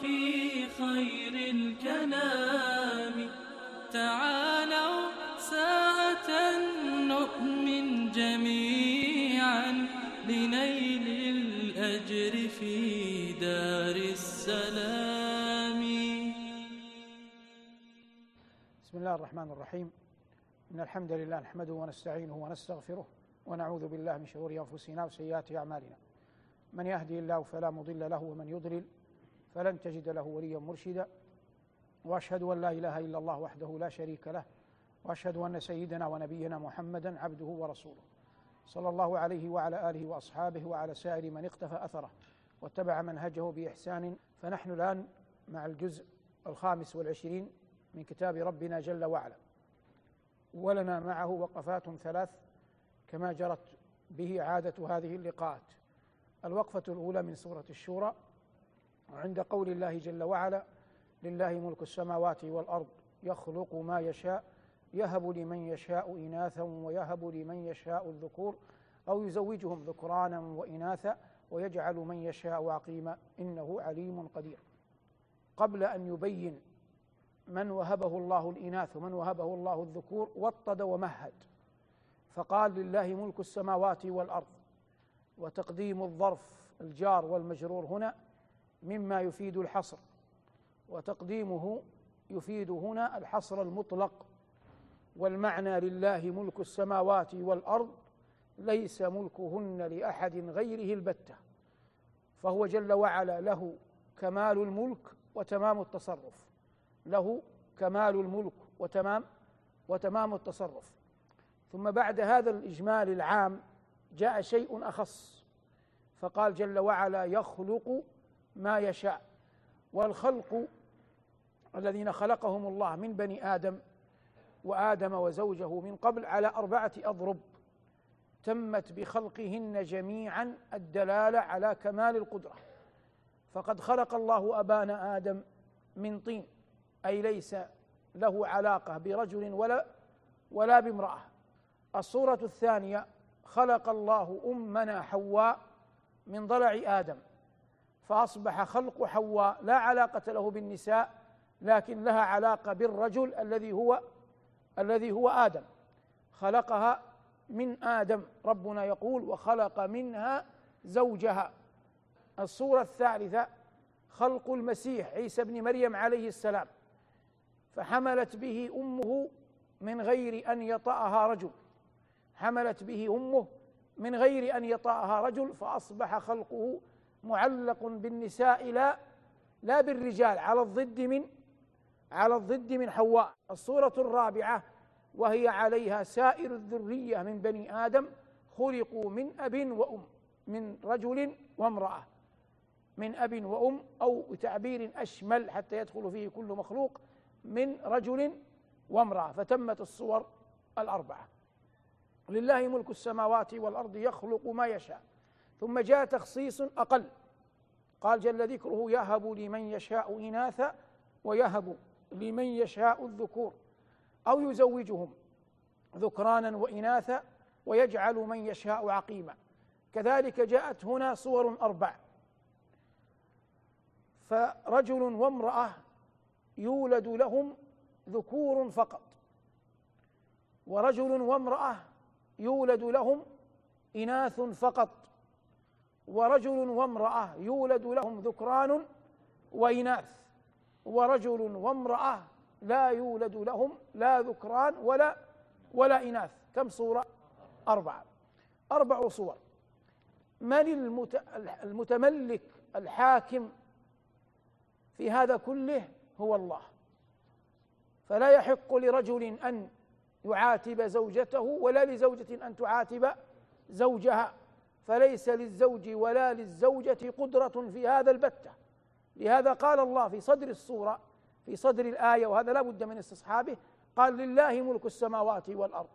في خير الكلام. تعالوا ساعة نؤمن جميعا لنيل الأجر في دار السلام. بسم الله الرحمن الرحيم. إن الحمد لله نحمده ونستعينه ونستغفره ونعوذ بالله من شرور أنفسنا وسيئات أعمالنا. من يهدي الله فلا مضل له ومن يضلل فلن تجد له وليا مرشدا. وأشهد أن لا إله إلا الله وحده لا شريك له. وأشهد أن سيدنا ونبينا محمدا عبده ورسوله. صلى الله عليه وعلى آله وأصحابه وعلى سائر من اقتفى أثره واتبع منهجه بإحسان. فنحن الآن مع الجزء الخامس والعشرين من كتاب ربنا جل وعلا. ولنا معه وقفات ثلاث كما جرت به عادة هذه اللقاءات. الوقفة الأولى من سورة الشورى. عند قول الله جل وعلا لله ملك السماوات والأرض يخلق ما يشاء يهب لمن يشاء إناثا ويهب لمن يشاء الذكور أو يزوجهم ذكرانا وإناثا ويجعل من يشاء عقيما. إنه عليم قدير. قبل أن يبين من وهبه الله الإناث ومن وهبه الله الذكور وطد ومهد. فقال لله ملك السماوات والأرض وتقديم الظرف الجار والمجرور هنا مما يفيد الحصر وتقديمه يفيد هنا الحصر المطلق. والمعنى لله ملك السماوات والأرض ليس ملكهن لأحد غيره البتة فهو جل وعلا له كمال الملك وتمام التصرف. له كمال الملك وتمام وتمام التصرف. ثم بعد هذا الإجمال العام جاء شيء أخص فقال جل وعلا يخلق ما يشاء. والخلق الذين خلقهم الله من بني آدم وآدم وزوجه من قبل على أربعة أضرب تمت بخلقهن جميعا الدلالة على كمال القدرة. فقد خلق الله أبانا آدم من طين أي ليس له علاقة برجل ولا ولا بامرأة. الصورة الثانية خلق الله أمنا حواء من ضلع آدم. فأصبح خلق حواء لا علاقة له بالنساء لكن لها علاقة بالرجل الذي هو الذي هو آدم. خلقها من آدم ربنا يقول وخلق منها زوجها. الصورة الثالثة خلق المسيح عيسى ابن مريم عليه السلام. فحملت به أمه من غير أن يطأها رجل. حملت به أمه من غير أن يطأها رجل فأصبح خلقه معلق بالنساء لا لا بالرجال على الضد من على الضد من حواء. الصورة الرابعة وهي عليها سائر الذرية من بني آدم خلقوا من أب وأم من رجل وامرأة من أب وأم أو بتعبير أشمل حتى يدخل فيه كل مخلوق من رجل وامرأة. فتمت الصور الأربعة. لله ملك السماوات والأرض يخلق ما يشاء. ثم جاء تخصيص أقل. قال جل ذكره يهب لمن يشاء إناثا ويهب لمن يشاء الذكور أو يزوجهم ذكرانا وإناثا ويجعل من يشاء عقيما. كذلك جاءت هنا صور أربع. فرجل وامرأة يولد لهم ذكور فقط. ورجل وامرأة يولد لهم إناث فقط. ورجل وامرأة يولد لهم ذكران وإناث. ورجل وامرأة لا يولد لهم لا ذكران ولا ولا إناث. كم صورة؟ أربعة. أربع صور. من المتملك الحاكم في هذا كله هو الله. فلا يحق لرجل أن يعاتب زوجته ولا لزوجة أن تعاتب زوجها. فليس للزوج ولا للزوجة قدرة في هذا البتة. لهذا قال الله في صدر الصورة في صدر الآية وهذا لا بد من استصحابه قال لله ملك السماوات والأرض.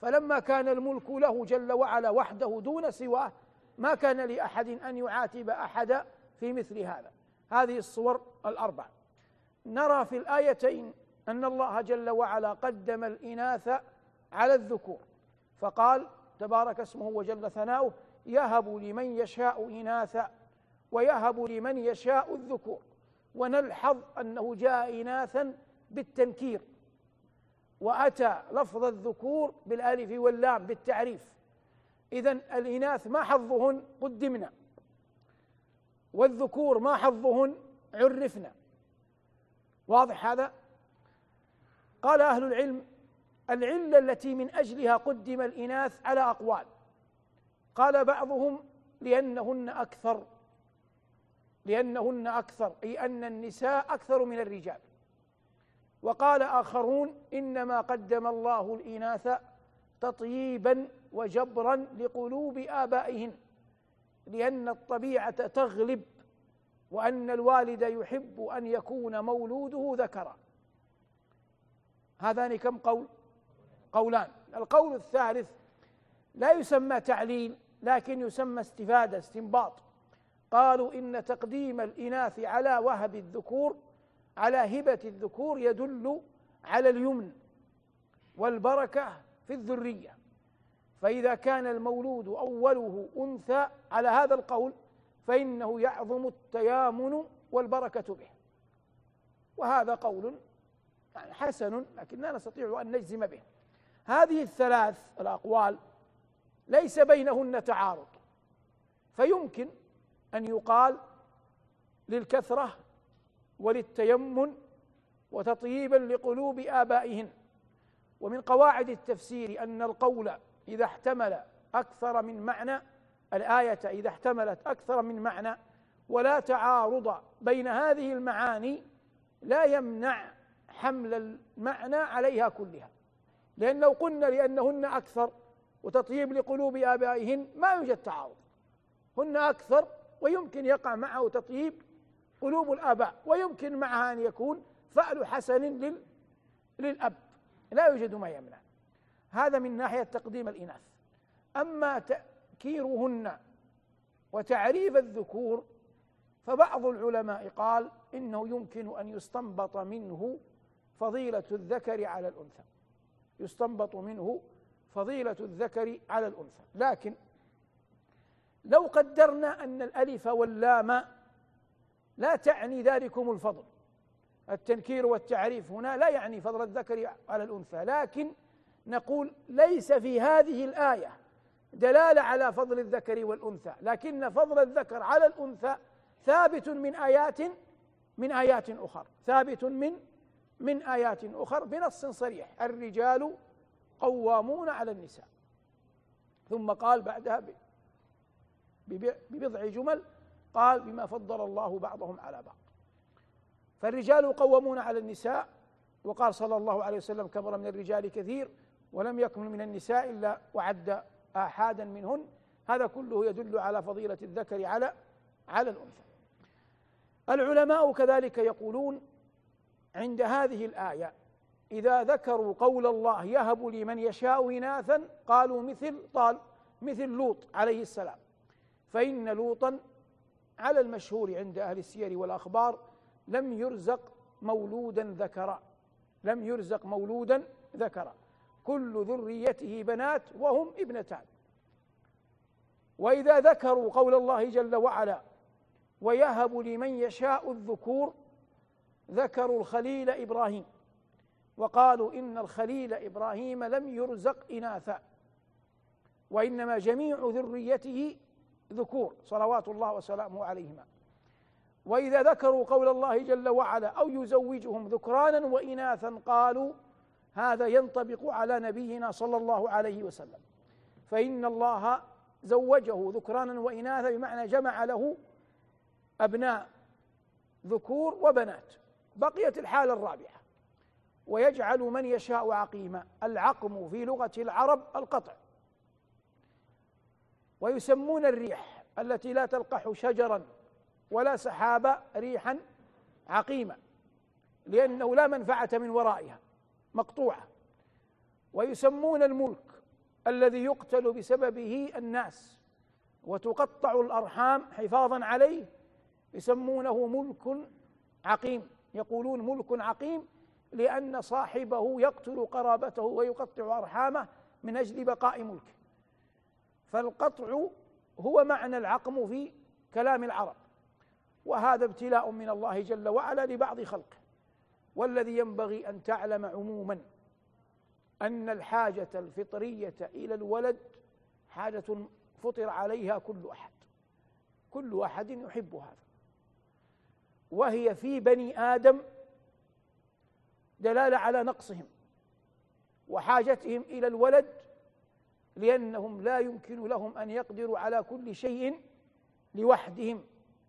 فلما كان الملك له جل وعلا وحده دون سواه ما كان لأحد أن يعاتب أحدا في مثل هذا. هذه الصور الأربع. نرى في الآيتين أن الله جل وعلا قدم الإناث على الذكور. فقال تبارك اسمه وجل ثناؤه يهب لمن يشاء إناثا ويهب لمن يشاء الذكور ونلحظ أنه جاء إناثا بالتنكير وأتى لفظ الذكور بالألف واللام بالتعريف. إذا الإناث ما حظهن قدمنا والذكور ما حظهن عرفنا. واضح هذا؟ قال أهل العلم العلة التي من أجلها قدم الإناث على أقوال. قال بعضهم لأنهن أكثر لأنهن أكثر أي أن النساء أكثر من الرجال. وقال آخرون إنما قدم الله الإناث تطييبا وجبرا لقلوب آبائهن لأن الطبيعة تغلب وأن الوالد يحب أن يكون مولوده ذكرا. هذان كم قول؟ قولان. القول الثالث لا يسمى تعليل لكن يسمى استفادة استنباط. قالوا إن تقديم الإناث على وهب الذكور على هبة الذكور يدل على اليمن والبركة في الذرية. فإذا كان المولود أوله أنثى على هذا القول فإنه يعظم التيامن والبركة به. وهذا قول يعني حسن لكن لا نستطيع أن نجزم به. هذه الثلاث الأقوال ليس بينهن تعارض. فيمكن أن يقال للكثرة وللتيمن وتطييبا لقلوب آبائهن. ومن قواعد التفسير أن القول إذا احتمل أكثر من معنى الآية إذا احتملت أكثر من معنى ولا تعارض بين هذه المعاني لا يمنع حمل المعنى عليها كلها. لأن لو قلنا لأنهن أكثر وتطيب لقلوب آبائهن ما يوجد تعارض. هن أكثر ويمكن يقع معه تطيب قلوب الآباء ويمكن معها أن يكون فأل حسن لل للأب. لا يوجد ما يمنع. هذا من ناحية تقديم الإناث. أما تأكيرهن وتعريف الذكور فبعض العلماء قال إنه يمكن أن يستنبط منه فضيلة الذكر على الأنثى. يستنبط منه فضيلة الذكر على الأنثى. لكن لو قدرنا أن الألف واللام لا تعني ذلكم الفضل التنكير والتعريف هنا لا يعني فضل الذكر على الأنثى لكن نقول ليس في هذه الآية دلالة على فضل الذكر والأنثى لكن فضل الذكر على الأنثى ثابت من آيات من آيات أخرى ثابت من من آيات أخر بنص صريح الرجال قوامون على النساء. ثم قال بعدها ببضع جمل قال بما فضل الله بعضهم على بعض. فالرجال قوامون على النساء وقال صلى الله عليه وسلم كبر من الرجال كثير ولم يكن من النساء إلا وعد آحادا منهن. هذا كله يدل على فضيلة الذكر على على الأنثى. العلماء كذلك يقولون عند هذه الآية إذا ذكروا قول الله يهب لمن يشاء إناثا قالوا مثل طال مثل لوط عليه السلام. فإن لوطا على المشهور عند أهل السير والأخبار لم يرزق مولودا ذكرا لم يرزق مولودا ذكرا. كل ذريته بنات وهم ابنتان. وإذا ذكروا قول الله جل وعلا ويهب لمن يشاء الذكور ذكروا الخليل إبراهيم. وقالوا إن الخليل إبراهيم لم يرزق إناثا وإنما جميع ذريته ذكور صلوات الله وسلامه عليهما. وإذا ذكروا قول الله جل وعلا أو يزوجهم ذكرانا وإناثا قالوا هذا ينطبق على نبينا صلى الله عليه وسلم. فإن الله زوجه ذكرانا وإناثا بمعنى جمع له أبناء ذكور وبنات. بقيت الحالة الرابعة. ويجعل من يشاء عقيما. العقم في لغة العرب القطع. ويسمون الريح التي لا تلقح شجرا ولا سحاب ريحا عقيمة لأنه لا منفعة من ورائها مقطوعة. ويسمون الملك الذي يقتل بسببه الناس وتقطع الأرحام حفاظا عليه يسمونه ملك عقيم. يقولون ملك عقيم لأن صاحبه يقتل قرابته ويقطع أرحامه من أجل بقاء ملكه. فالقطع هو معنى العقم في كلام العرب. وهذا ابتلاء من الله جل وعلا لبعض خلقه. والذي ينبغي أن تعلم عموما أن الحاجة الفطرية إلى الولد حاجة فطر عليها كل أحد. كل أحد يحب هذا. وهي في بني آدم دلالة على نقصهم وحاجتهم إلى الولد لأنهم لا يمكن لهم أن يقدروا على كل شيء لوحدهم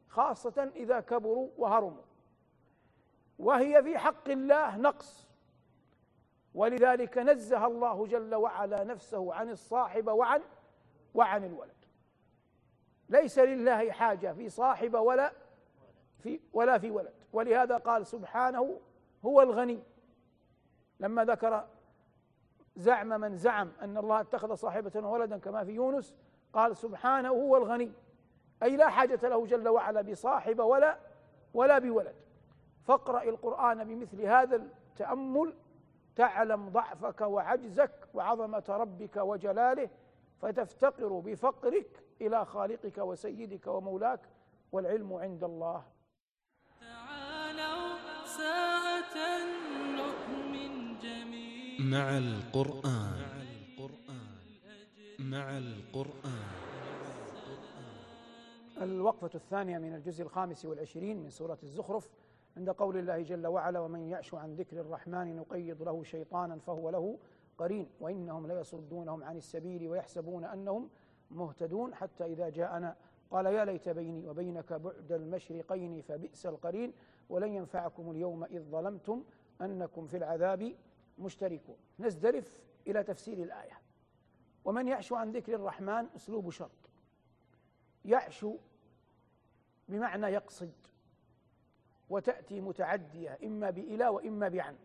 خاصة إذا كبروا وهرموا. وهي في حق الله نقص. ولذلك نزه الله جل وعلا نفسه عن الصاحب وعن وعن الولد. ليس لله حاجة في صاحب ولا في ولا في ولد. ولهذا قال سبحانه هو الغني. لما ذكر زعم من زعم أن الله اتخذ صاحبة وولدا كما في يونس قال سبحانه هو الغني. أي لا حاجة له جل وعلا بصاحب ولا ولا بولد. فاقرأ القرآن بمثل هذا التأمل تعلم ضعفك وعجزك وعظمة ربك وجلاله فتفتقر بفقرك إلى خالقك وسيدك ومولاك والعلم عند الله. تعالوا مع القرآن. مع القرآن. الوقفة الثانية من الجزء الخامس والعشرين من سورة الزخرف عند قول الله جل وعلا ومن يعش عن ذكر الرحمن نقيض له شيطانا فهو له قرين وإنهم ليصدونهم عن السبيل ويحسبون أنهم مهتدون حتى إذا جاءنا قال يا ليت بيني وبينك بعد المشرقين فبئس القرين ولن ينفعكم اليوم إذ ظلمتم أنكم في العذاب مشتركون. نزدرف إلى تفسير الآية. ومن يعش عن ذكر الرحمن أسلوب شرط. يعشو بمعنى يقصد. وتأتي متعدية إما بإلى وإما بعن.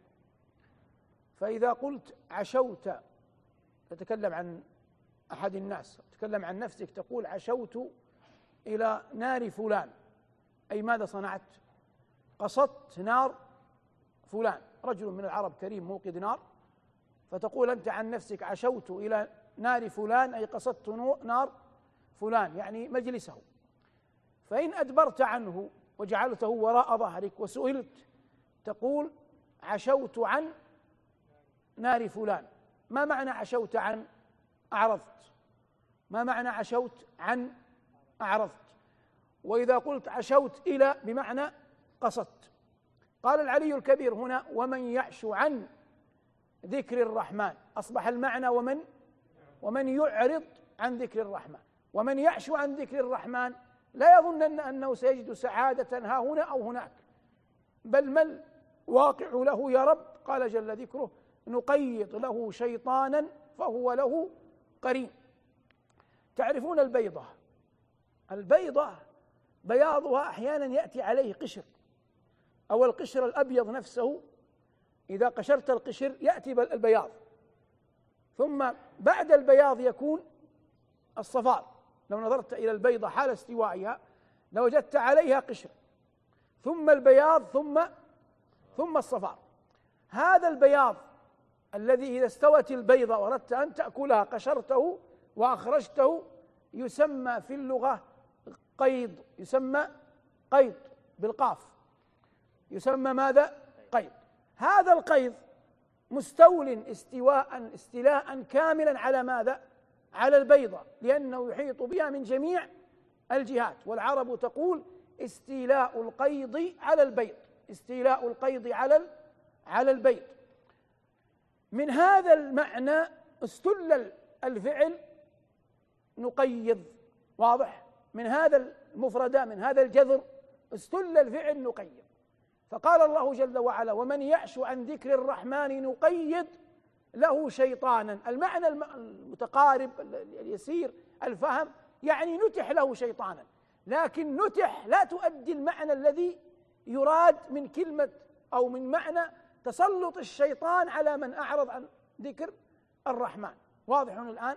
فإذا قلت عشوت تتكلم عن أحد الناس. تتكلم عن نفسك تقول عشوت إلى نار فلان. أي ماذا صنعت؟ قصدت نار فلان رجل من العرب كريم موقد نار فتقول أنت عن نفسك عشوت إلى نار فلان أي قصدت نار فلان يعني مجلسه. فإن أدبرت عنه وجعلته وراء ظهرك وسئلت تقول عشوت عن نار فلان. ما معنى عشوت عن أعرضت؟ ما معنى عشوت عن أعرضت؟ وإذا قلت عشوت إلى بمعنى قصدت. قال العلي الكبير هنا ومن يعش عن ذكر الرحمن. أصبح المعنى ومن؟ ومن يعرض عن ذكر الرحمن. ومن يعش عن ذكر الرحمن لا يظنن أنه سيجد سعادة ها هنا أو هناك. بل ما الواقع له يا رب؟ قال جل ذكره نقيض له شيطانا فهو له قرين. تعرفون البيضة؟ البيضة بياضها أحيانا يأتي عليه قشر. أو القشر الأبيض نفسه إذا قشرت القشر يأتي البياض. ثم بعد البياض يكون الصفار. لو نظرت إلى البيضة حال استوائها لوجدت عليها قشر. ثم البياض ثم ثم الصفار. هذا البياض الذي إذا استوت البيضة وأردت أن تأكلها قشرته وأخرجته يسمى في اللغة قيض يسمى قيض بالقاف. يسمى ماذا؟ قيض. هذا القيض مستول استواء استيلاء كاملا على ماذا؟ على البيضة لأنه يحيط بها من جميع الجهات. والعرب تقول استيلاء القيض على البيض استيلاء القيض على على البيض. من هذا المعنى استل الفعل نقيض. واضح؟ من هذا المفردة من هذا الجذر استل الفعل نقيض. فقال الله جل وعلا ومن يعش عن ذكر الرحمن نقيض له شيطانا. المعنى المتقارب اليسير الفهم يعني نتح له شيطانا. لكن نتح لا تؤدي المعنى الذي يراد من كلمة أو من معنى تسلط الشيطان على من أعرض عن ذكر الرحمن. واضح الآن؟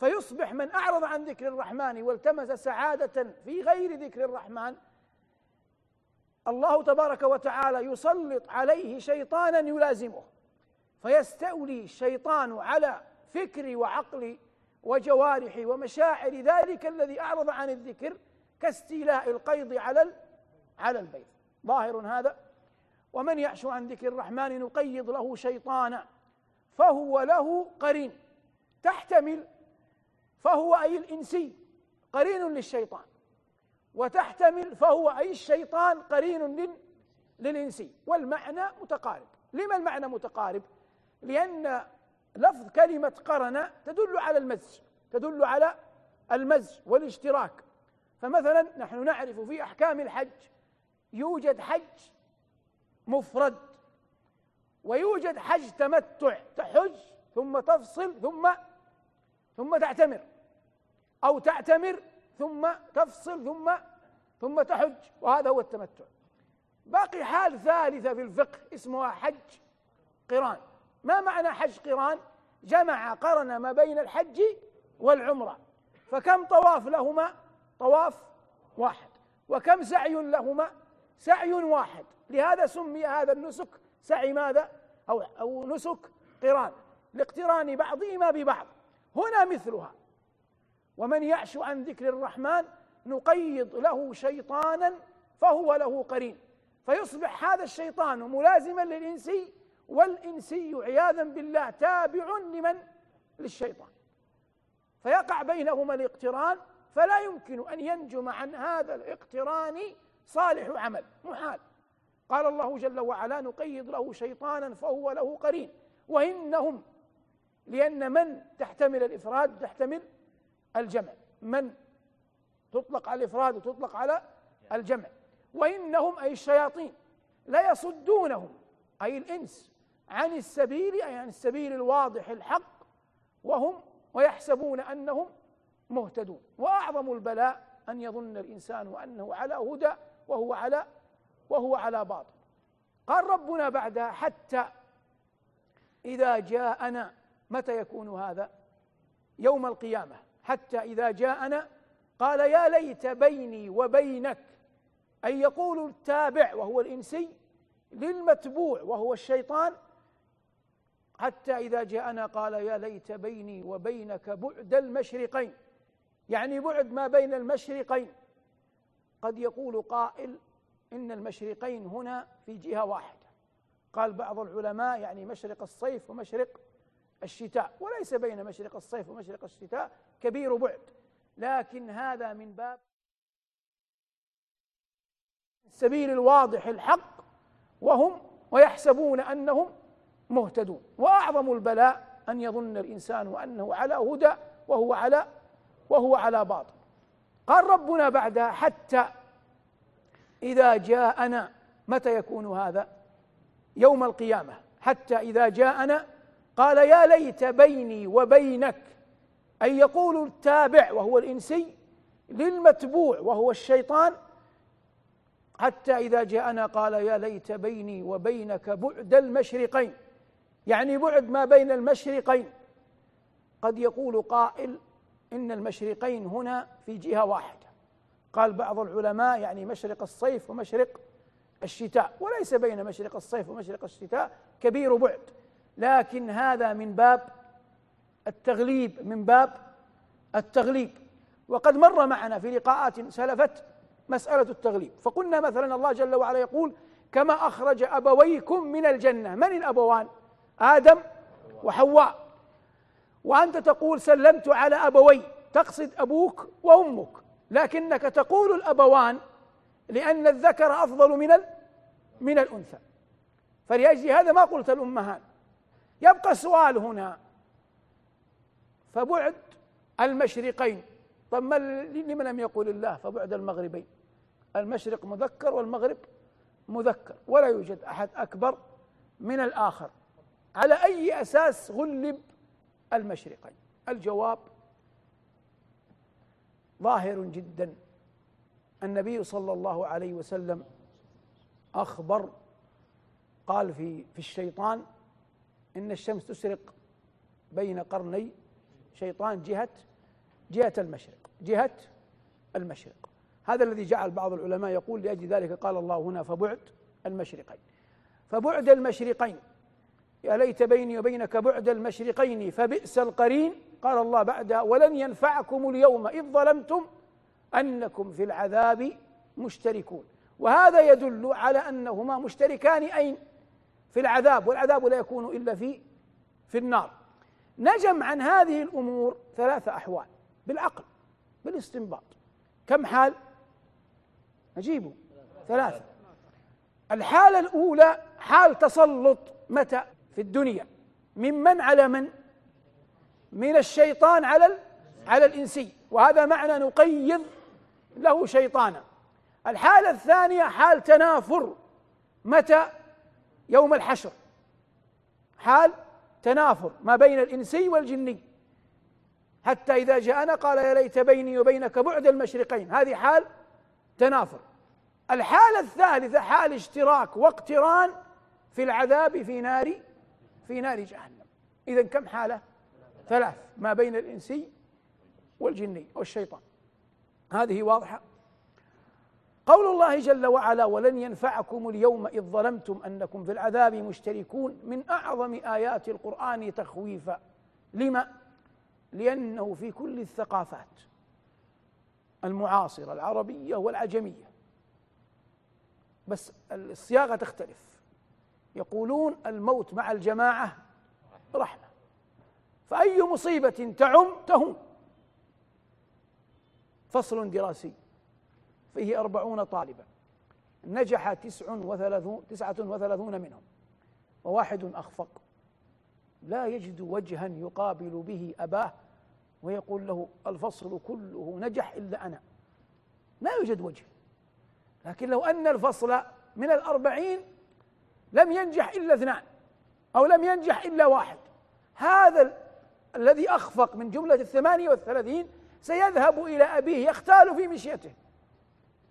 فيصبح من أعرض عن ذكر الرحمن والتمس سعادة في غير ذكر الرحمن الله تبارك وتعالى يسلط عليه شيطانا يلازمه فيستولي الشيطان على فكر وعقل وجوارح ومشاعر ذلك الذي أعرض عن الذكر كاستيلاء القيض على على البيض ظاهر هذا. ومن يعش عن ذكر الرحمن نقيض له شيطانا فهو له قرين تحتمل فهو أي الإنسي قرين للشيطان. وتحتمل فهو أي الشيطان قرين للإنسي. والمعنى متقارب. لما المعنى متقارب؟ لأن لفظ كلمة قرن تدل على المزج تدل على المزج والاشتراك. فمثلا نحن نعرف في أحكام الحج يوجد حج مفرد ويوجد حج تمتع تحج ثم تفصل ثم ثم تعتمر أو تعتمر ثم تفصل ثم ثم تحج وهذا هو التمتع. باقي حال ثالثة في الفقه اسمها حج قران. ما معنى حج قران؟ جمع قرن ما بين الحج والعمرة. فكم طواف لهما؟ طواف واحد. وكم سعي لهما؟ سعي واحد. لهذا سمي هذا النسك سعي ماذا؟ أو, أو نسك قران. لاقتران بعضهما ببعض. هنا مثلها. ومن يعش عن ذكر الرحمن نقيض له شيطانا فهو له قرين. فيصبح هذا الشيطان ملازما للإنسي والإنسي عياذا بالله تابع لمن؟ للشيطان. فيقع بينهما الاقتران فلا يمكن أن ينجم عن هذا الاقتران صالح عمل محال. قال الله جل وعلا نقيض له شيطانا فهو له قرين. وإنهم لأن من تحتمل الإفراد؟ تحتمل الجمع. من؟ تطلق على الإفراد وتطلق على الجمع. وإنهم أي الشياطين لا يصدونهم أي الإنس عن السبيل أي عن السبيل الواضح الحق وهم ويحسبون أنهم مهتدون. وأعظم البلاء أن يظن الإنسان أنه على هدى وهو على وهو على باطل. قال ربنا بعدها حتى إذا جاءنا متى يكون هذا؟ يوم القيامة. حتى إذا جاءنا قال يا ليت بيني وبينك. أن يقول التابع وهو الإنسي للمتبوع وهو الشيطان حتى إذا جاءنا قال يا ليت بيني وبينك بعد المشرقين. يعني بعد ما بين المشرقين. قد يقول قائل إن المشرقين هنا في جهة واحدة. قال بعض العلماء يعني مشرق الصيف ومشرق الشتاء وليس بين مشرق الصيف ومشرق الشتاء كبير بعد. لكن هذا من باب السبيل الواضح الحق وهم ويحسبون أنهم مهتدون. وأعظم البلاء أن يظن الإنسان أنه على هدى وهو على وهو على باطل. قال ربنا بعدها حتى إذا جاءنا متى يكون هذا؟ يوم القيامة. حتى إذا جاءنا قال يا ليت بيني وبينك أن يقول التابع وهو الإنسي للمتبوع وهو الشيطان حتى إذا جاءنا قال يا ليت بيني وبينك بعد المشرقين. يعني بعد ما بين المشرقين. قد يقول قائل إن المشرقين هنا في جهة واحدة. قال بعض العلماء يعني مشرق الصيف ومشرق الشتاء. وليس بين مشرق الصيف ومشرق الشتاء كبير بعد. لكن هذا من باب التغليب من باب التغليب. وقد مر معنا في لقاءات سلفت مسألة التغليب. فقلنا مثلا الله جل وعلا يقول كما أخرج أبويكم من الجنة. من الأبوان؟ آدم وحواء. وأنت تقول سلمت على أبوي. تقصد أبوك وأمك. لكنك تقول الأبوان لأن الذكر أفضل من من الأنثى. فلأجل هذا ما قلت الأمهات يبقى السؤال هنا. فبعد المشرقين طب ما لمن لم يقول الله؟ فبعد المغربين. المشرق مذكر والمغرب مذكر ولا يوجد أحد أكبر من الآخر. على أي أساس غلب المشرقين؟ الجواب ظاهر جدا. النبي صلى الله عليه وسلم أخبر قال في في الشيطان إن الشمس تسرق بين قرني شيطان جهة جهة المشرق جهة المشرق. هذا الذي جعل بعض العلماء يقول لأجل ذلك قال الله هنا فبعد المشرقين. فبعد المشرقين. يا ليت بيني وبينك بعد المشرقين فبئس القرين. قال الله بعدها ولن ينفعكم اليوم إذ ظلمتم أنكم في العذاب مشتركون وهذا يدل على أنهما مشتركان أين في العذاب والعذاب لا يكون إلا في في النار. نجم عن هذه الأمور ثلاثة أحوال بالعقل بالاستنباط. كم حال؟ أجيبوا ثلاثة. الحالة الأولى حال تسلط متى؟ في الدنيا. ممن على من؟ من الشيطان على على الإنسي. وهذا معنى نقيض له شيطانا. الحالة الثانية حال تنافر. متى؟ يوم الحشر. حال تنافر ما بين الإنسي والجني حتى إذا جاءنا قال يا ليت بيني وبينك بعد المشرقين. هذه حال تنافر. الحالة الثالثة حال اشتراك واقتران في العذاب في نار في نار جهنم. إذا كم حالة؟ ثلاث. ما بين الإنسي والجني والشيطان. هذه واضحة؟ قول الله جل وعلا ولن ينفعكم اليوم إذ ظلمتم أنكم في العذاب مشتركون من أعظم آيات القرآن تخويفا. لما؟ لأنه في كل الثقافات المعاصرة العربية والعجمية. بس الصياغة تختلف. يقولون الموت مع الجماعة رحمة. فأي مصيبة تعم تهون فصل دراسي. فيه أربعون طالبا. نجح تسع وثلاثون تسعة وثلاثون منهم. وواحد أخفق. لا يجد وجها يقابل به أباه ويقول له الفصل كله نجح إلا أنا. لا يوجد وجه. لكن لو أن الفصل من الأربعين لم ينجح إلا اثنان أو لم ينجح إلا واحد. هذا الذي أخفق من جملة الثمانية والثلاثين سيذهب إلى أبيه يختال في مشيته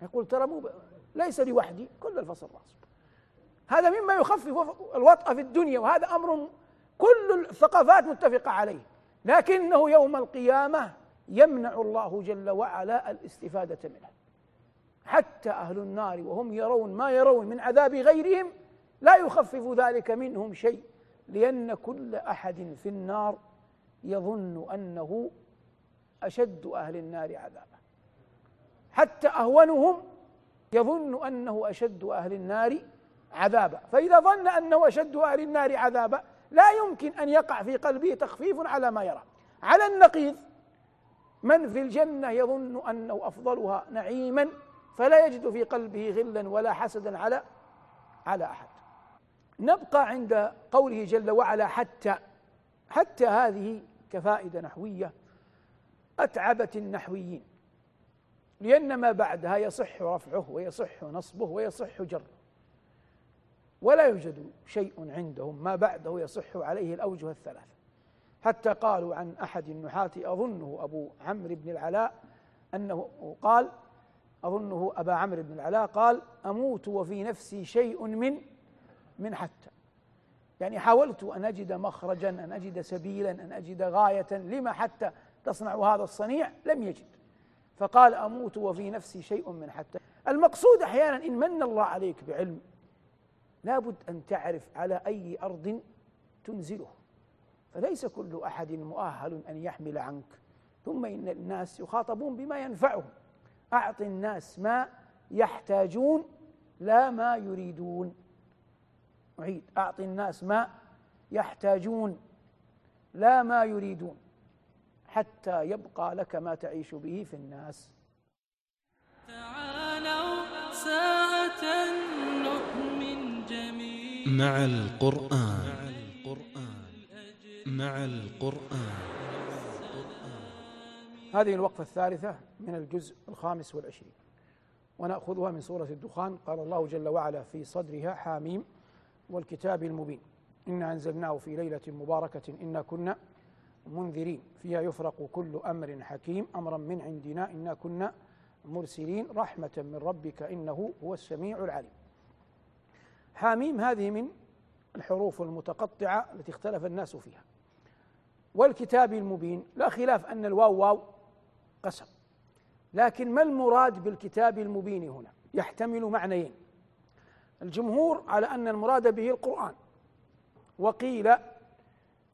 يقول ترى مو ليس لوحدي كل الفصل راسب هذا مما يخفف الوطأ في الدنيا وهذا أمر كل الثقافات متفقة عليه. لكنه يوم القيامة يمنع الله جل وعلا الاستفادة منه. حتى أهل النار وهم يرون ما يرون من عذاب غيرهم لا يخفف ذلك منهم شيء لأن كل أحد في النار يظن أنه أشد أهل النار عذابا. حتى أهونهم يظن أنه أشد أهل النار عذابا. فإذا ظن أنه أشد أهل النار عذابا لا يمكن أن يقع في قلبه تخفيف على ما يرى. على النقيض من في الجنة يظن أنه أفضلها نعيما فلا يجد في قلبه غلا ولا حسدا على على أحد. نبقى عند قوله جل وعلا حتى حتى هذه كفائدة نحوية أتعبت النحويين. لأن ما بعدها يصح رفعه ويصح نصبه ويصح جره. ولا يوجد شيء عندهم ما بعده يصح عليه الأوجه الثلاثة. حتى قالوا عن أحد النحاة أظنه أبو عمرو بن العلاء أنه قال أظنه أبا عمرو بن العلاء قال أموت وفي نفسي شيء من من حتى. يعني حاولت أن أجد مخرجا أن أجد سبيلا أن أجد غاية لما حتى تصنع هذا الصنيع؟ لم يجد. فقال أموت وفي نفسي شيء من حتى. المقصود أحيانا إن من الله عليك بعلم لابد أن تعرف على أي أرض تنزله. فليس كل أحد مؤهل أن يحمل عنك. ثم إن الناس يخاطبون بما ينفعهم. أعط الناس ما يحتاجون لا ما يريدون. أعيد. أعط الناس ما يحتاجون لا ما يريدون. حتى يبقى لك ما تعيش به في الناس. تعالوا ساعة نؤمن جميعا. مع القرآن. مع القرآن. هذه الوقفة الثالثة من الجزء الخامس والعشرين. ونأخذها من سورة الدخان. قال الله جل وعلا في صدرها حاميم والكتاب المبين. إنا أنزلناه في ليلة مباركة إنا كنا منذرين فيها يفرق كل أمر حكيم أمرا من عندنا إنا كنا مرسلين رحمة من ربك إنه هو السميع العليم. حاميم هذه من الحروف المتقطعة التي اختلف الناس فيها. والكتاب المبين لا خلاف أن الواو واو قسم. لكن ما المراد بالكتاب المبين هنا؟ يحتمل معنيين. الجمهور على أن المراد به القرآن. وقيل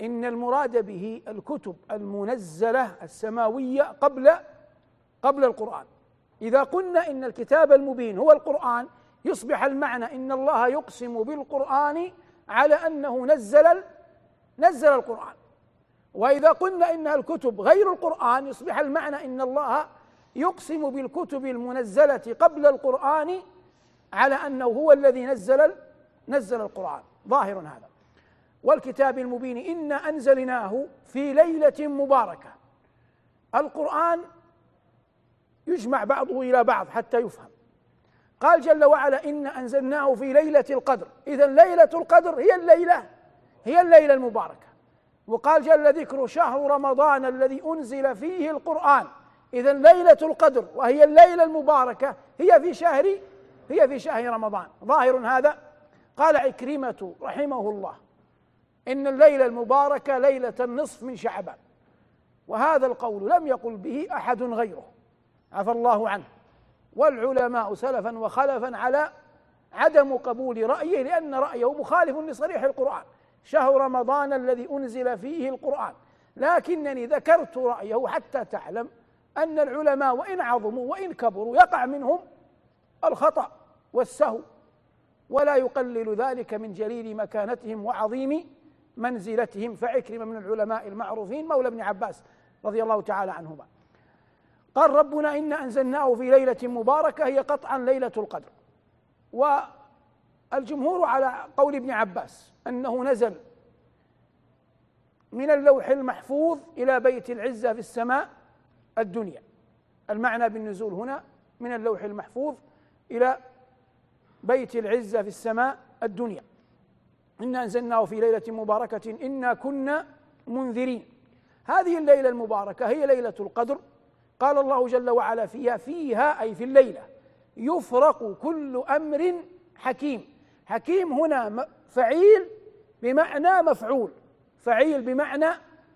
إن المراد به الكتب المنزلة السماوية قبل قبل القرآن. إذا قلنا إن الكتاب المبين هو القرآن يصبح المعنى إن الله يقسم بالقرآن على أنه نزل نزل القرآن. وإذا قلنا إنها الكتب غير القرآن يصبح المعنى إن الله يقسم بالكتب المنزلة قبل القرآن على أنه هو الذي نزل نزل القرآن. ظاهر هذا. والكتاب المبين إنا أنزلناه في ليلة مباركة. القرآن يجمع بعضه إلى بعض حتى يفهم. قال جل وعلا إنا أنزلناه في ليلة القدر. إذا ليلة القدر هي الليلة هي الليلة المباركة. وقال جل ذكر شهر رمضان الذي أنزل فيه القرآن. إذا ليلة القدر وهي الليلة المباركة هي في شهر هي في شهر رمضان. ظاهر هذا؟ قال عكرمة رحمه الله. إن الليلة المباركة ليلة النصف من شعبان. وهذا القول لم يقل به أحد غيره. عفى الله عنه. والعلماء سلفا وخلفا على عدم قبول رأيه لأن رأيه مخالف لصريح القرآن. شهر رمضان الذي أنزل فيه القرآن. لكنني ذكرت رأيه حتى تعلم أن العلماء وإن عظموا وإن كبروا يقع منهم الخطأ والسهو. ولا يقلل ذلك من جليل مكانتهم وعظيم منزلتهم فعكرم من العلماء المعروفين مولى ابن عباس رضي الله تعالى عنهما. قال ربنا إنا أنزلناه في ليلة مباركة هي قطعا ليلة القدر. والجمهور على قول ابن عباس أنه نزل من اللوح المحفوظ إلى بيت العزة في السماء الدنيا. المعنى بالنزول هنا من اللوح المحفوظ إلى بيت العزة في السماء الدنيا. إنا أنزلناه في ليلة مباركة إنا كنا منذرين. هذه الليلة المباركة هي ليلة القدر. قال الله جل وعلا فيها فيها أي في الليلة يفرق كل أمر حكيم. حكيم هنا فعيل بمعنى مفعول. فعيل بمعنى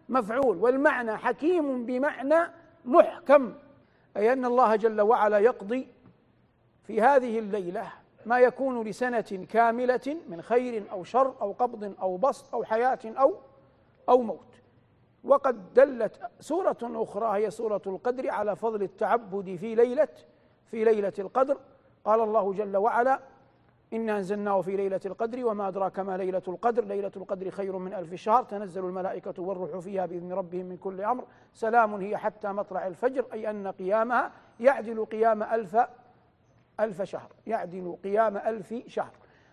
مفعول والمعنى حكيم بمعنى محكم. أي أن الله جل وعلا يقضي في هذه الليلة ما يكون لسنة كاملة من خير أو شر أو قبض أو بسط أو حياة أو أو موت. وقد دلت سورة أخرى هي سورة القدر على فضل التعبد في ليلة في ليلة القدر. قال الله جل وعلا إنا أنزلناه في ليلة القدر وما أدراك ما ليلة القدر. ليلة القدر خير من ألف شهر. تنزل الملائكة والروح فيها بإذن ربهم من كل أمر. سلام هي حتى مطلع الفجر أي أن قيامها يعدل قيام ألف ألف شهر يعدل قيام ألف شهر.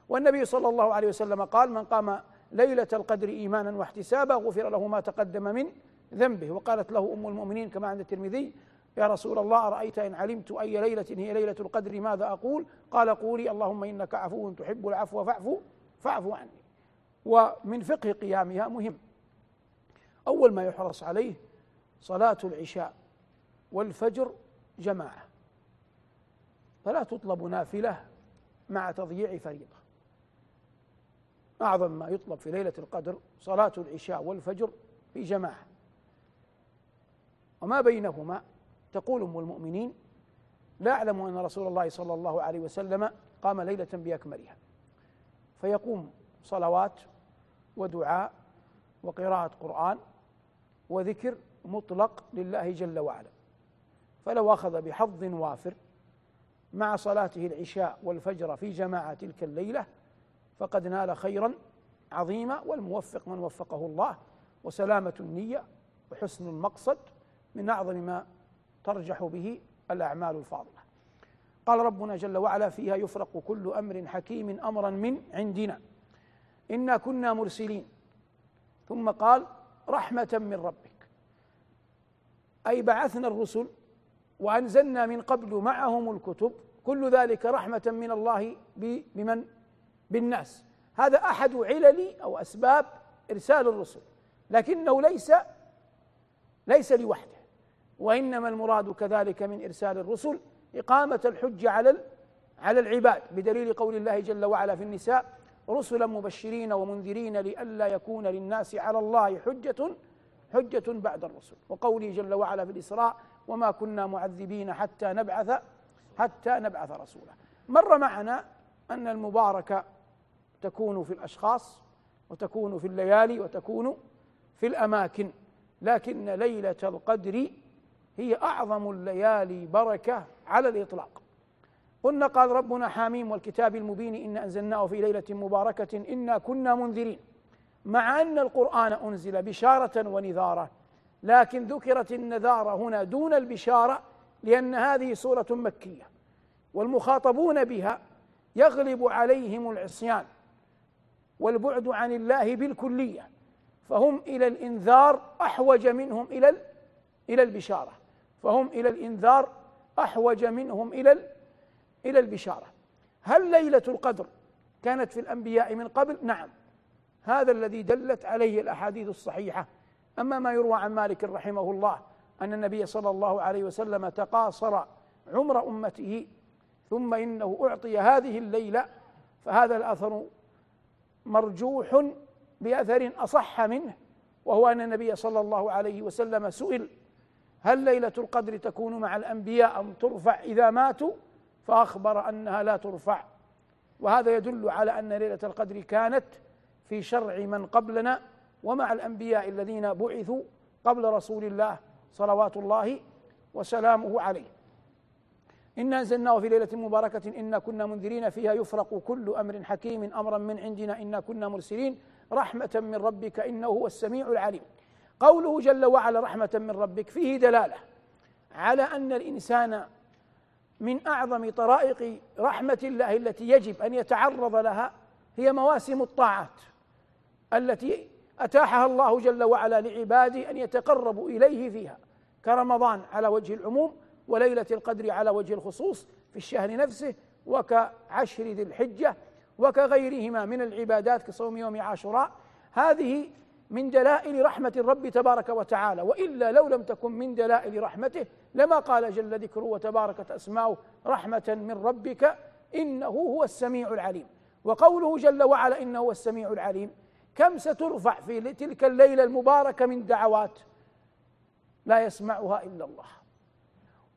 والنبي صلى الله عليه وسلم قال من قام ليلة القدر إيمانا واحتسابا غفر له ما تقدم من ذنبه. وقالت له أم المؤمنين كما عند الترمذي يا رسول الله أرأيت إن علمت أي ليلة هي ليلة القدر ماذا أقول؟ قال قولي اللهم إنك عفو تحب العفو فاعف فاعف عني. ومن فقه قيامها مهم. أول ما يحرص عليه صلاة العشاء والفجر جماعة. فلا تطلب نافلة مع تضييع فريضة. أعظم ما يطلب في ليلة القدر صلاة العشاء والفجر في جماعة. وما بينهما تقول أم المؤمنين لا أعلم أن رسول الله صلى الله عليه وسلم قام ليلة بأكملها. فيقوم صلوات ودعاء وقراءة قرآن وذكر مطلق لله جل وعلا. فلو أخذ بحظ وافر مع صلاته العشاء والفجر في جماعة تلك الليلة فقد نال خيرا عظيما والموفق من وفقه الله وسلامة النية وحسن المقصد من أعظم ما ترجح به الأعمال الفاضلة. قال ربنا جل وعلا فيها يفرق كل أمر حكيم أمرا من عندنا. إنا كنا مرسلين. ثم قال رحمة من ربك. أي بعثنا الرسل وأنزلنا من قبل معهم الكتب كل ذلك رحمة من الله بمن؟ بالناس. هذا أحد علل أو أسباب إرسال الرسل لكنه ليس ليس لوحده. وإنما المراد كذلك من إرسال الرسل إقامة الحجة على على العباد بدليل قول الله جل وعلا في النساء رسلا مبشرين ومنذرين لئلا يكون للناس على الله حجة حجة بعد الرسل. وقوله جل وعلا في الإسراء وما كنا معذبين حتى نبعث حتى نبعث رسولا. مر معنا أن المباركة تكون في الأشخاص وتكون في الليالي وتكون في الأماكن لكن ليلة القدر هي أعظم الليالي بركة على الإطلاق. قلنا قال ربنا حاميم والكتاب المبين إن أنزلناه في ليلة مباركة إنا كنا منذرين مع أن القرآن أنزل بشارة ونذارة لكن ذكرت النذارة هنا دون البشارة لأن هذه سورة مكية والمخاطبون بها يغلب عليهم العصيان والبعد عن الله بالكلية فهم إلى الإنذار أحوج منهم إلى إلى البشارة فهم إلى الإنذار أحوج منهم إلى إلى البشارة هل ليلة القدر كانت في الأنبياء من قبل؟ نعم هذا الذي دلت عليه الأحاديث الصحيحة أما ما يروى عن مالك رحمه الله أن النبي صلى الله عليه وسلم تقاصر عمر أمته ثم إنه أعطي هذه الليلة فهذا الأثر مرجوح بأثر أصح منه وهو أن النبي صلى الله عليه وسلم سئل هل ليلة القدر تكون مع الأنبياء أم ترفع؟ إذا ماتوا فأخبر أنها لا ترفع. وهذا يدل على أن ليلة القدر كانت في شرع من قبلنا ومع الأنبياء الذين بعثوا قبل رسول الله صلوات الله وسلامه عليه. إنا أنزلناه في ليلة مباركة إنا كنا منذرين فيها يفرق كل أمر حكيم أمرا من عندنا إنا كنا مرسلين رحمة من ربك إنه هو السميع العليم. قوله جل وعلا رحمة من ربك فيه دلالة على أن الإنسان من أعظم طرائق رحمة الله التي يجب أن يتعرض لها هي مواسم الطاعات التي أتاحها الله جل وعلا لعباده أن يتقربوا إليه فيها. كرمضان على وجه العموم وليلة القدر على وجه الخصوص في الشهر نفسه وكعشر ذي الحجة وكغيرهما من العبادات كصوم يوم عاشوراء. هذه من دلائل رحمة الرب تبارك وتعالى. وإلا لو لم تكن من دلائل رحمته لما قال جل ذكره وتباركت أسماؤه رحمة من ربك إنه هو السميع العليم. وقوله جل وعلا إنه هو السميع العليم كم سترفع في تلك الليلة المباركة من دعوات لا يسمعها إلا الله.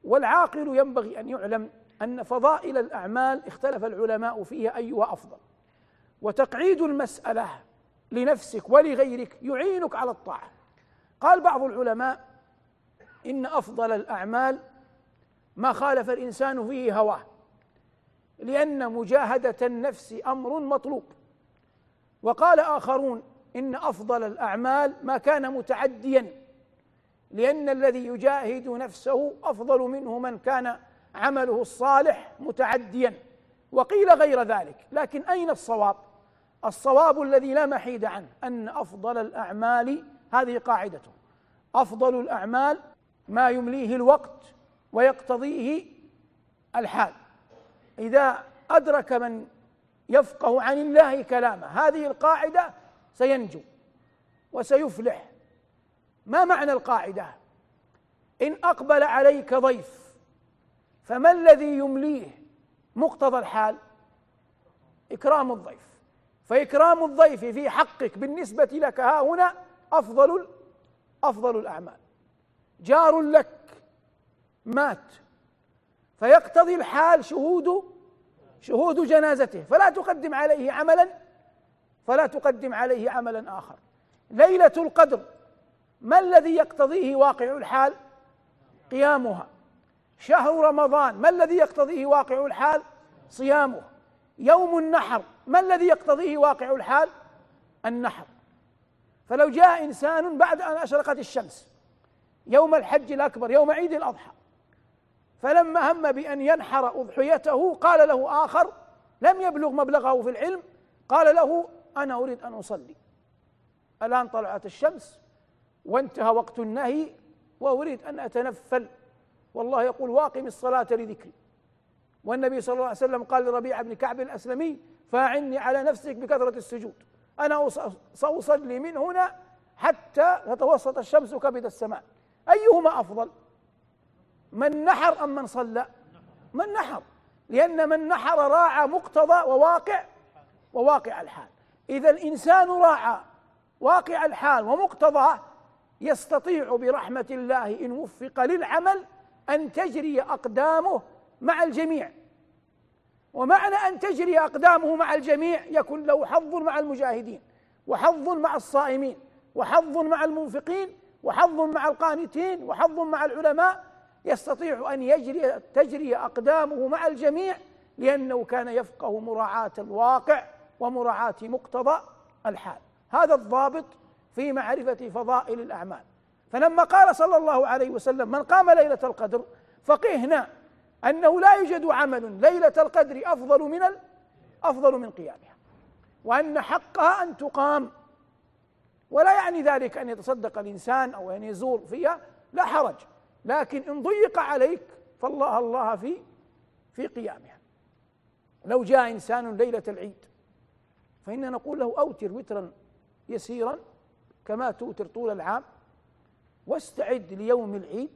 والعاقل ينبغي أن يعلم أن فضائل الأعمال اختلف العلماء فيها أيها أفضل. وتقعيد المسألة لنفسك ولغيرك يعينك على الطاعة. قال بعض العلماء إن أفضل الأعمال ما خالف الإنسان فيه هواه لأن مجاهدة النفس أمر مطلوب. وقال آخرون إن أفضل الأعمال ما كان متعديا لأن الذي يجاهد نفسه أفضل منه من كان عمله الصالح متعديا. وقيل غير ذلك لكن أين الصواب؟ الصواب الذي لا محيد عنه أن أفضل الأعمال هذه قاعدته أفضل الأعمال ما يمليه الوقت ويقتضيه الحال. إذا أدرك من يفقه عن الله كلامه. هذه القاعدة سينجو وسيفلح. ما معنى القاعدة؟ إن أقبل عليك ضيف فما الذي يمليه؟ مقتضى الحال إكرام الضيف. فإكرام الضيف في حقك بالنسبة لك ها هنا أفضل أفضل الأعمال. جار لك مات. فيقتضي الحال شهود شهود جنازته فلا تقدم عليه عملا فلا تقدم عليه عملا آخر. ليلة القدر ما الذي يقتضيه واقع الحال؟ قيامها. شهر رمضان ما الذي يقتضيه واقع الحال؟ صيامه. يوم النحر ما الذي يقتضيه واقع الحال؟ النحر. فلو جاء إنسان بعد أن أشرقت الشمس يوم الحج الأكبر يوم عيد الأضحى فلما هم بأن ينحر أضحيته قال له آخر لم يبلغ مبلغه في العلم قال له أنا أريد أن أصلي. الآن طلعت الشمس وانتهى وقت النهي وأريد أن أتنفل. والله يقول واقم الصلاة لذكري. والنبي صلى الله عليه وسلم قال لربيع بن كعب الأسلمي فأعني على نفسك بكثرة السجود. أنا سأصلي من هنا حتى تتوسط الشمس كبد السماء. أيهما أفضل؟ من نحر أم من صلى؟ من نحر. لأن من نحر راعى مقتضى وواقع وواقع الحال. إذا الإنسان راعى واقع الحال ومقتضاه يستطيع برحمة الله إن وفق للعمل أن تجري أقدامه مع الجميع. ومعنى أن تجري أقدامه مع الجميع يكون له حظ مع المجاهدين وحظ مع الصائمين وحظ مع المنفقين وحظ مع القانتين وحظ مع العلماء يستطيع أن يجري تجري أقدامه مع الجميع لأنه كان يفقه مراعاة الواقع ومراعاة مقتضى الحال. هذا الضابط في معرفة فضائل الأعمال. فلما قال صلى الله عليه وسلم من قام ليلة القدر فقهنا أنه لا يوجد عمل ليلة القدر أفضل من أفضل من قيامها وأن حقها أن تقام. ولا يعني ذلك أن يتصدق الإنسان أو أن يزور فيها لا حرج. لكن إن ضيق عليك فالله الله في في قيامها. لو جاء إنسان ليلة العيد فإننا نقول له أوتر وترا يسيرا كما توتر طول العام واستعد ليوم العيد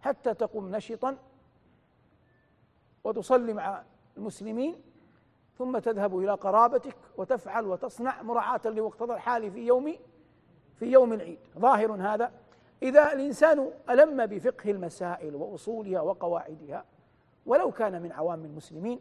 حتى تقوم نشطا وتصلي مع المسلمين ثم تذهب إلى قرابتك وتفعل وتصنع مراعاة لمقتضى الحال في يوم في يوم العيد. ظاهر هذا إذا الإنسان ألم بفقه المسائل وأصولها وقواعدها ولو كان من عوام المسلمين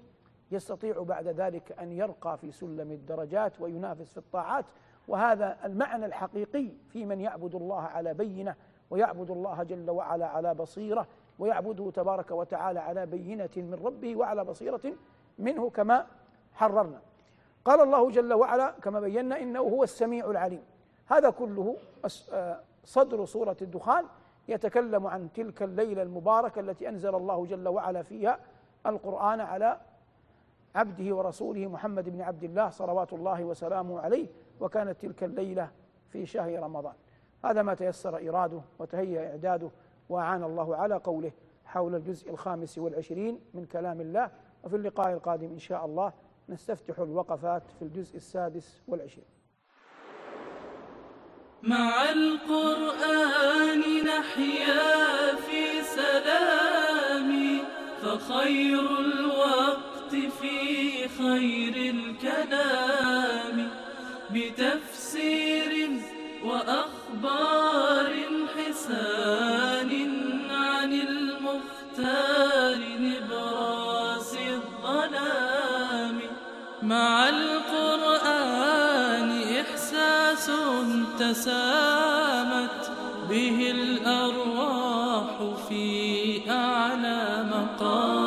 يستطيع بعد ذلك أن يرقى في سلم الدرجات وينافس في الطاعات. وهذا المعنى الحقيقي في من يعبد الله على بينة ويعبد الله جل وعلا على بصيرة ويعبده تبارك وتعالى على بينة من ربه وعلى بصيرة منه كما حررنا. قال الله جل وعلا كما بينا إنه هو السميع العليم. هذا كله آه، صدر سوره الدخان يتكلم عن تلك الليلة المباركة التي أنزل الله جل وعلا فيها القرآن على عبده ورسوله محمد بن عبد الله صلوات الله وسلامه عليه وكانت تلك الليلة في شهر رمضان. هذا ما تيسر إراده وتهيأ إعداده وأعان الله على قوله حول الجزء الخامس والعشرين من كلام الله. وفي اللقاء القادم إن شاء الله نستفتح الوقفات في الجزء السادس والعشرين. مع القرآن نحيا في سلام فخير الوقت في خير الكلام. بتفسير وأخبار حسان عن المختار نبراس الظلام. مع تسامت به الأرواح في أعلى مقام.